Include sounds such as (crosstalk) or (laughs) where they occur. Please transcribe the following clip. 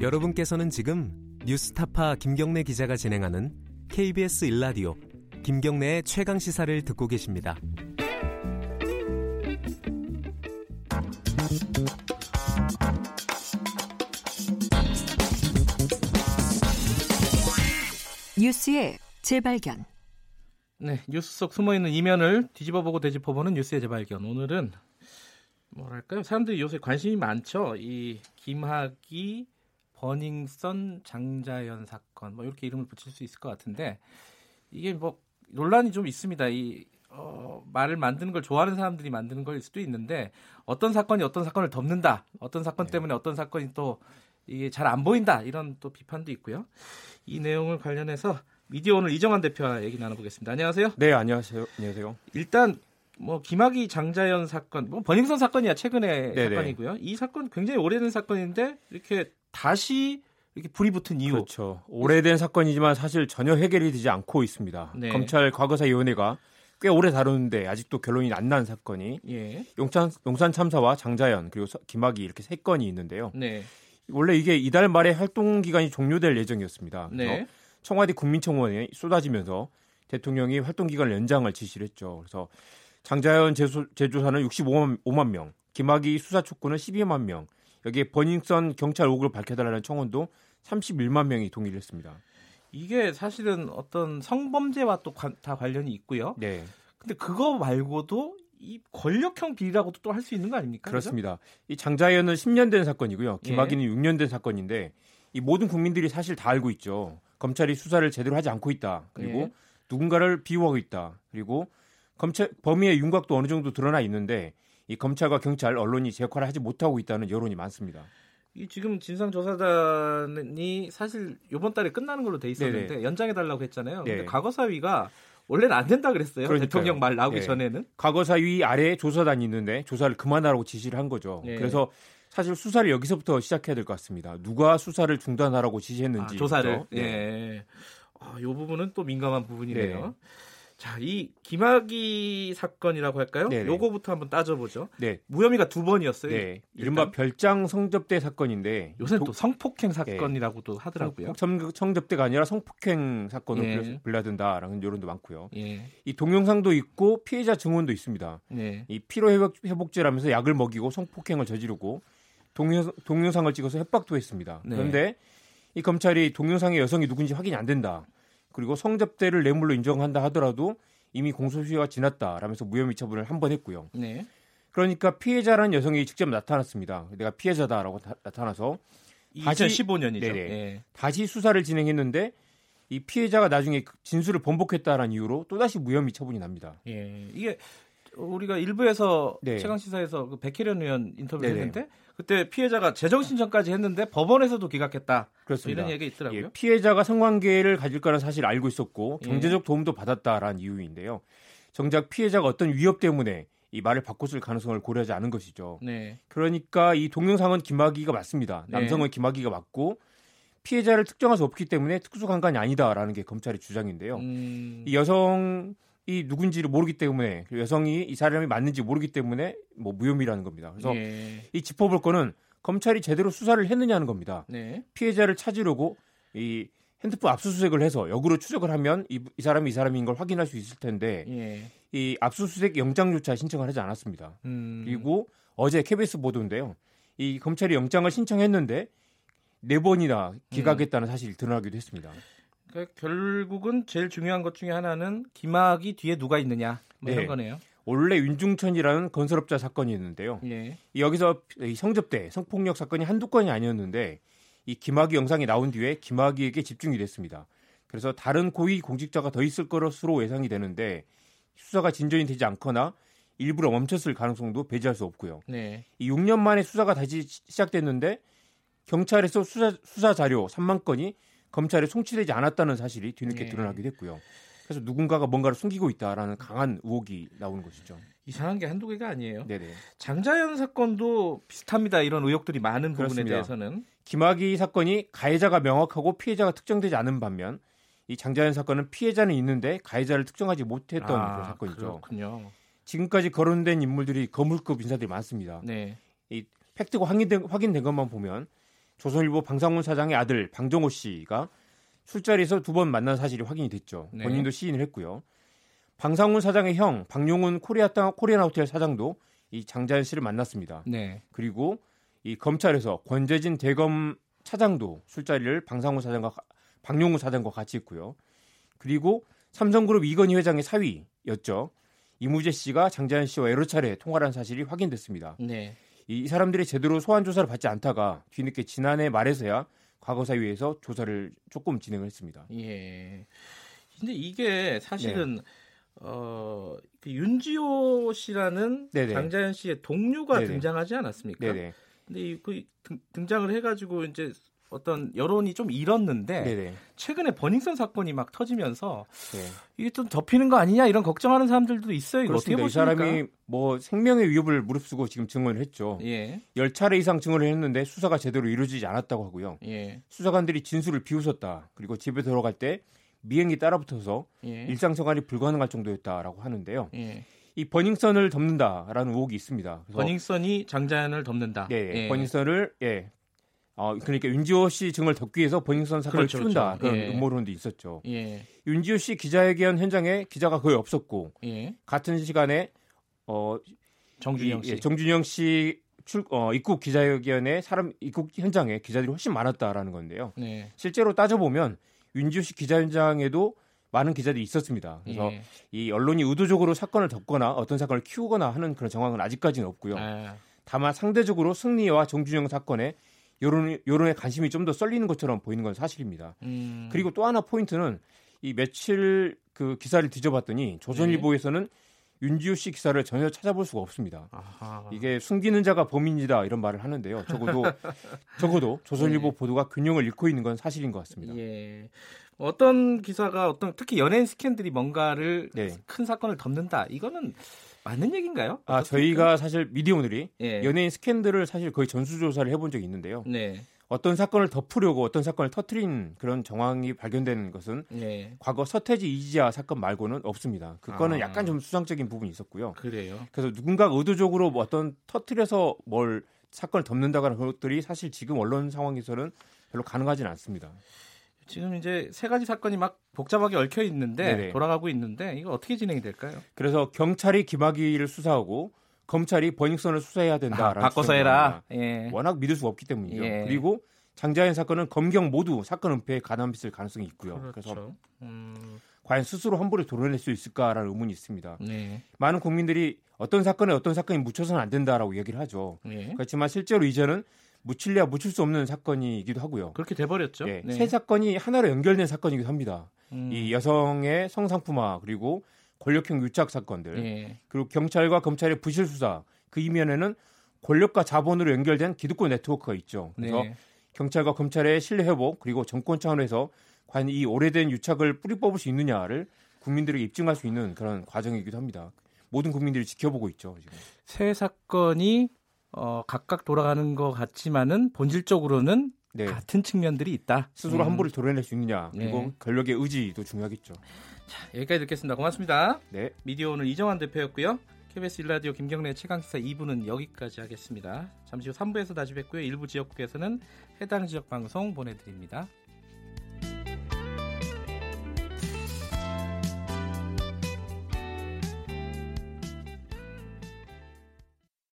여러분께서는 지금 뉴스타파 김경래 기자가 진행하는 KBS 일라디오 김경래의 최강 시사를 듣고 계십니다. 뉴스의 재발견. 네, 뉴스 속 숨어 있는 이면을 뒤집어보고 되짚어보는 뉴스의 재발견. 오늘은 뭐랄까요? 사람들이 요새 관심이 많죠. 이 김학이 버닝썬 장자연 사건 뭐 이렇게 이름을 붙일 수 있을 것 같은데 이게 뭐 논란이 좀 있습니다. 이 어, 말을 만드는 걸 좋아하는 사람들이 만드는 걸 수도 있는데 어떤 사건이 어떤 사건을 덮는다. 어떤 사건 네. 때문에 어떤 사건이 또 이게 잘 안 보인다. 이런 또 비판도 있고요. 이 내용을 관련해서 미디어 오늘 이정환 대표와 얘기 나눠보겠습니다. 안녕하세요. 네, 안녕하세요. 안녕하세요. 일단 뭐 김학의 장자연 사건, 뭐 버닝썬 사건이야 최근의 네네. 사건이고요. 이 사건 굉장히 오래된 사건인데 이렇게 다시 이렇게 불이 붙은 이유. 그렇죠. 오래된 사건이지만 사실 전혀 해결이 되지 않고 있습니다. 네. 검찰 과거사위원회가 꽤 오래 다루는데 아직도 결론이 안 난 사건이 예. 용산, 용산 참사와 장자연 그리고 서- 김학의 이렇게 세 건이 있는데요. 네. 원래 이게 이달 말에 활동 기간이 종료될 예정이었습니다. 네. 청와대 국민청원에 쏟아지면서 대통령이 활동 기간을 연장을 지시를 했죠. 그래서 장자연 제조, 제조사는 65만 5만 명, 김학의 수사 촉구는 12만 명, 여기에 버닝썬 경찰 의혹을 밝혀달라는 청원도 31만 명이 동의를 했습니다. 이게 사실은 어떤 성범죄와 또 다 관련이 있고요. 네, 근데 그거 말고도 이 권력형 비리라고도 또 할 수 있는 거 아닙니까? 그렇습니다. 이 장자연은 10년 된 사건이고요. 예. 김학의는 6년 된 사건인데 이 모든 국민들이 사실 다 알고 있죠. 검찰이 수사를 제대로 하지 않고 있다. 그리고 예. 누군가를 비호하고 있다. 그리고 검찰 범위의 윤곽도 어느 정도 드러나 있는데 이 검찰과 경찰, 언론이 제 역할을 하지 못하고 있다는 여론이 많습니다. 이 지금 진상조사단이 사실 이번 달에 끝나는 걸로 돼 있었는데 연장해 달라고 했잖아요. 근데 네. 과거사위가 원래는 안 된다 그랬어요. 그러니까요. 대통령 말 나오기 예. 전에는. 과거사위 아래에 조사단이 있는데 조사를 그만하라고 지시를 한 거죠. 예. 그래서 사실 수사를 여기서부터 시작해야 될 것 같습니다. 누가 수사를 중단하라고 지시했는지 아, 조사를. 네. 예. 아, 요 부분은 또 민감한 부분이네요. 네. 자, 이 김학의 사건이라고 할까요? 요거부터 한번 따져보죠. 네, 무혐의가 두 번이었어요. 네. 이른바 별장 성접대 사건인데 요새는 도- 또 성폭행 사건이라고도 하더라고요. 성- 성접대가 아니라 성폭행 사건으로 예. 불려- 불려든다라는 여론도 많고요. 예. 이 동영상도 있고 피해자 증언도 있습니다. 네. 이 피로 회복, 회복제라면서 약을 먹이고 성폭행을 저지르고 동영, 동영상을 찍어서 협박도 했습니다. 네. 그런데 이 검찰이 동영상의 여성이 누군지 확인이 안 된다. 그리고 성접대를 뇌물로 인정한다 하더라도 이미 공소시효가 지났다라면서 무혐의 처분을 한 번 했고요. 네. 그러니까 피해자라는 여성이 직접 나타났습니다. 내가 피해자다라고 다- 나타나서 다시- 2015년이죠. 네네. 예. 다시 수사를 진행했는데 이 피해자가 나중에 그 진술을 번복했다라는 이유로 또다시 무혐의 처분이 납니다. 예. 이게 우리가 일부에서 네. 최강 시사에서 그 백혜련 의원 인터뷰 네네. 했는데 그때 피해자가 재정 신청까지 했는데 법원에서도 기각했다. 그렇습니다. 이런 얘기가 있더라고요. 예, 피해자가 성관계를 가질 거는 사실 알고 있었고 예. 경제적 도움도 받았다라는 이유인데요. 정작 피해자가 어떤 위협 때문에 이 말을 바꿨을 가능성을 고려하지 않은 것이죠. 네. 그러니까 이 동영상은 김학의가 맞습니다. 네. 남성은 김학의가 맞고 피해자를 특정할 수 없기 때문에 특수강간이 아니다라는 게 검찰의 주장인데요. 음, 이 여성 이 누군지를 모르기 때문에 그리고 여성이 이 사람이 맞는지 모르기 때문에 뭐 무혐의라는 겁니다. 그래서 예. 이 짚어볼 거는 검찰이 제대로 수사를 했느냐는 겁니다. 네. 피해자를 찾으려고 이 핸드폰 압수수색을 해서 역으로 추적을 하면 이, 이 사람이 이 사람인 걸 확인할 수 있을 텐데 예. 이 압수수색 영장조차 신청을 하지 않았습니다. 음, 그리고 어제 KBS 보도인데요. 이 검찰이 영장을 신청했는데 네 번이나 기각했다는 사실이 드러나기도 했습니다. 그러니까 결국은 제일 중요한 것 중에 하나는 김학이 뒤에 누가 있느냐 뭐 네. 이런 거네요. 원래 윤중천이라는 건설업자 사건이 있는데요. 예. 여기서 이 성접대, 성폭력 사건이 한두 건이 아니었는데 이 김학의 영상이 나온 뒤에 김학의에게 집중이 됐습니다. 그래서 다른 고위 공직자가 더 있을 것으로 예상이 되는데 수사가 진전이 되지 않거나 일부러 멈췄을 가능성도 배제할 수 없고요. 네. 이 6년 만에 수사가 다시 시- 시작됐는데 경찰에서 수사, 수사 자료 3만 건이 검찰에 송치되지 않았다는 사실이 뒤늦게 네. 드러나게 됐고요. 그래서 누군가가 뭔가를 숨기고 있다라는 강한 의혹이 나오는 것이죠. 이상한 게 한두 개가 아니에요. 네네. 장자연 사건도 비슷합니다. 이런 의혹들이 많은 부분에 그렇습니다. 대해서는. 김학의 사건이 가해자가 명확하고 피해자가 특정되지 않은 반면 이 장자연 사건은 피해자는 있는데 가해자를 특정하지 못했던 그런 사건이죠. 아, 그렇군요. 지금까지 거론된 인물들이 거물급 인사들이 많습니다. 네. 이 팩트가 확인된, 확인된 것만 보면 조선일보 방상훈 사장의 아들 방정호 씨가 술자리에서 두 번 만난 사실이 확인이 됐죠. 네. 본인도 시인을 했고요. 방상훈 사장의 형 방용훈 코리아 땅 코리안 호텔 사장도 이 장자연 씨를 만났습니다. 네. 그리고 이 검찰에서 권재진 대검 차장도 술자리를 방상훈 사장과 가- 방용훈 사장과 같이 했고요. 그리고 삼성그룹 이건희 회장의 사위였죠. 이무재 씨가 장자연 씨와 여러 차례 통화를 한 사실이 확인됐습니다. 네. 이 사람들이 제대로 소환 조사를 받지 않다가 뒤늦게 지난해 말에서야 과거사위에서 조사를 조금 진행을 했습니다. 예. 근데 이게 사실은 어, 그 윤지호 씨라는 네네. 장자연 씨의 동료가 네네. 등장하지 않았습니까? 네네. 근데 이, 그 등, 등장을 해가지고 이제 어떤 여론이 좀 잃었는데 네네. 최근에 버닝썬 사건이 막 터지면서 네. 이게 좀 접히는 거 아니냐 이런 걱정하는 사람들도 있어요. 이거 어떻게 그렇습니다. 이 보십니까? 사람이 뭐 생명의 위협을 무릅쓰고 지금 증언을 했죠. 예, 열 차례 이상 증언을 했는데 수사가 제대로 이루어지지 않았다고 하고요. 예, 수사관들이 진술을 비웃었다. 그리고 집에 들어갈 때 미행이 따라붙어서 예, 일상생활이 불가능할 정도였다라고 하는데요. 예. 이 버닝썬을 덮는다라는 의혹이 있습니다. 버닝썬이 장자연을 덮는다. 네, 예. 버닝썬을 예. 어, 그러니까 윤지호 씨 증언을 덮기 위해서 버닝썬 사건을 그렇죠, 키운다 그렇죠. 그런 예. 음모론도 있었죠. 예, 윤지호 씨 기자회견 현장에 기자가 거의 없었고 예. 같은 시간에 어, 정준영 이- 씨. 예, 정준영 씨 출, 어, 입국 기자회견에 사람 입국 현장에 기자들이 훨씬 많았다라는 건데요. 네. 실제로 따져 보면 윤지호 씨 기자 현장에도 많은 기자들이 있었습니다. 그래서 예. 이 언론이 의도적으로 사건을 덮거나 어떤 사건을 키우거나 하는 그런 정황은 아직까지는 없고요. 아, 다만 상대적으로 승리와 정준영 사건에 여론, 여론의 관심이 좀 더 쏠리는 것처럼 보이는 건 사실입니다. 음. 그리고 또 하나 포인트는 이 며칠 그 기사를 뒤져봤더니 조선일보에서는 윤지호 씨 기사를 전혀 찾아볼 수가 없습니다. 아하. 이게 숨기는 자가 범인이다 이런 말을 하는데요. 적어도 (laughs) 적어도 조선일보 네. 보도가 균형을 잃고 있는 건 사실인 것 같습니다. 예. 어떤 기사가 어떤 특히 연예인 스캔들이 뭔가를 네. 큰 사건을 덮는다. 이거는 맞는 얘기인가요? 아? 저희가 사실 미디어오늘이 예. 연예인 스캔들을 사실 거의 전수조사를 해본 적이 있는데요. 네. 어떤 사건을 덮으려고 어떤 사건을 터트린 그런 정황이 발견되는 것은 예. 과거 서태지 이지아 사건 말고는 없습니다. 그거는 아. 약간 좀 수상적인 부분이 있었고요. 그래요. 그래서 누군가 의도적으로 뭐 어떤 터트려서 뭘 사건을 덮는다거나 그런 것들이 사실 지금 언론 상황에서는 별로 가능하지는 않습니다. 지금 이제 세 가지 사건이 막 복잡하게 얽혀 있는데 네네. 돌아가고 있는데 이거 어떻게 진행이 될까요? 그래서 경찰이 김학의를 수사하고 검찰이 버닝썬을 수사해야 아, 된다라는 바꿔서 주장을 해라. 예. 워낙 믿을 수가 없기 때문이죠. 예. 그리고 장자연 사건은 검경 모두 사건 은폐에 가담 있을 가능성이 있고요. 그래서 그렇죠. 음, 과연 스스로 함부로 도려낼 수 있을까라는 의문이 있습니다. 네. 많은 국민들이 어떤 사건에 어떤 사건이 묻혀서는 안 된다라고 얘기를 하죠. 예. 그렇지만 실제로 이제는 묻힐래야 묻힐 수 없는 사건이기도 하고요. 그렇게 돼 버렸죠. 예, 네. 세 사건이 하나로 연결된 사건이기도 합니다. 음, 이 여성의 성상품화 그리고 권력형 유착 사건들 예. 그리고 경찰과 검찰의 부실 수사 그 이면에는 권력과 자본으로 연결된 기득권 네트워크가 있죠. 그래서 네. 경찰과 검찰의 신뢰 회복 그리고 정권 차원에서 과연 이 오래된 유착을 뿌리 뽑을 수 있느냐를 국민들에게 입증할 수 있는 그런 과정이기도 합니다. 모든 국민들이 지켜보고 있죠. 지금. 세 사건이 어, 각각 돌아가는 것 같지만은 본질적으로는 네. 같은 측면들이 있다. 스스로 음. 함부로 도려낼 수 있느냐 그리고 네. 권력의 의지도 중요하겠죠. 여기까지 듣겠습니다. 고맙습니다. 네. 미디어 오늘 이정환 대표였고요. KBS 일라디오 김경래 최강시사 2부는 여기까지 하겠습니다. 잠시 후 3부에서 다시 뵙고요. 일부 지역국에서는 해당 지역 방송 보내드립니다.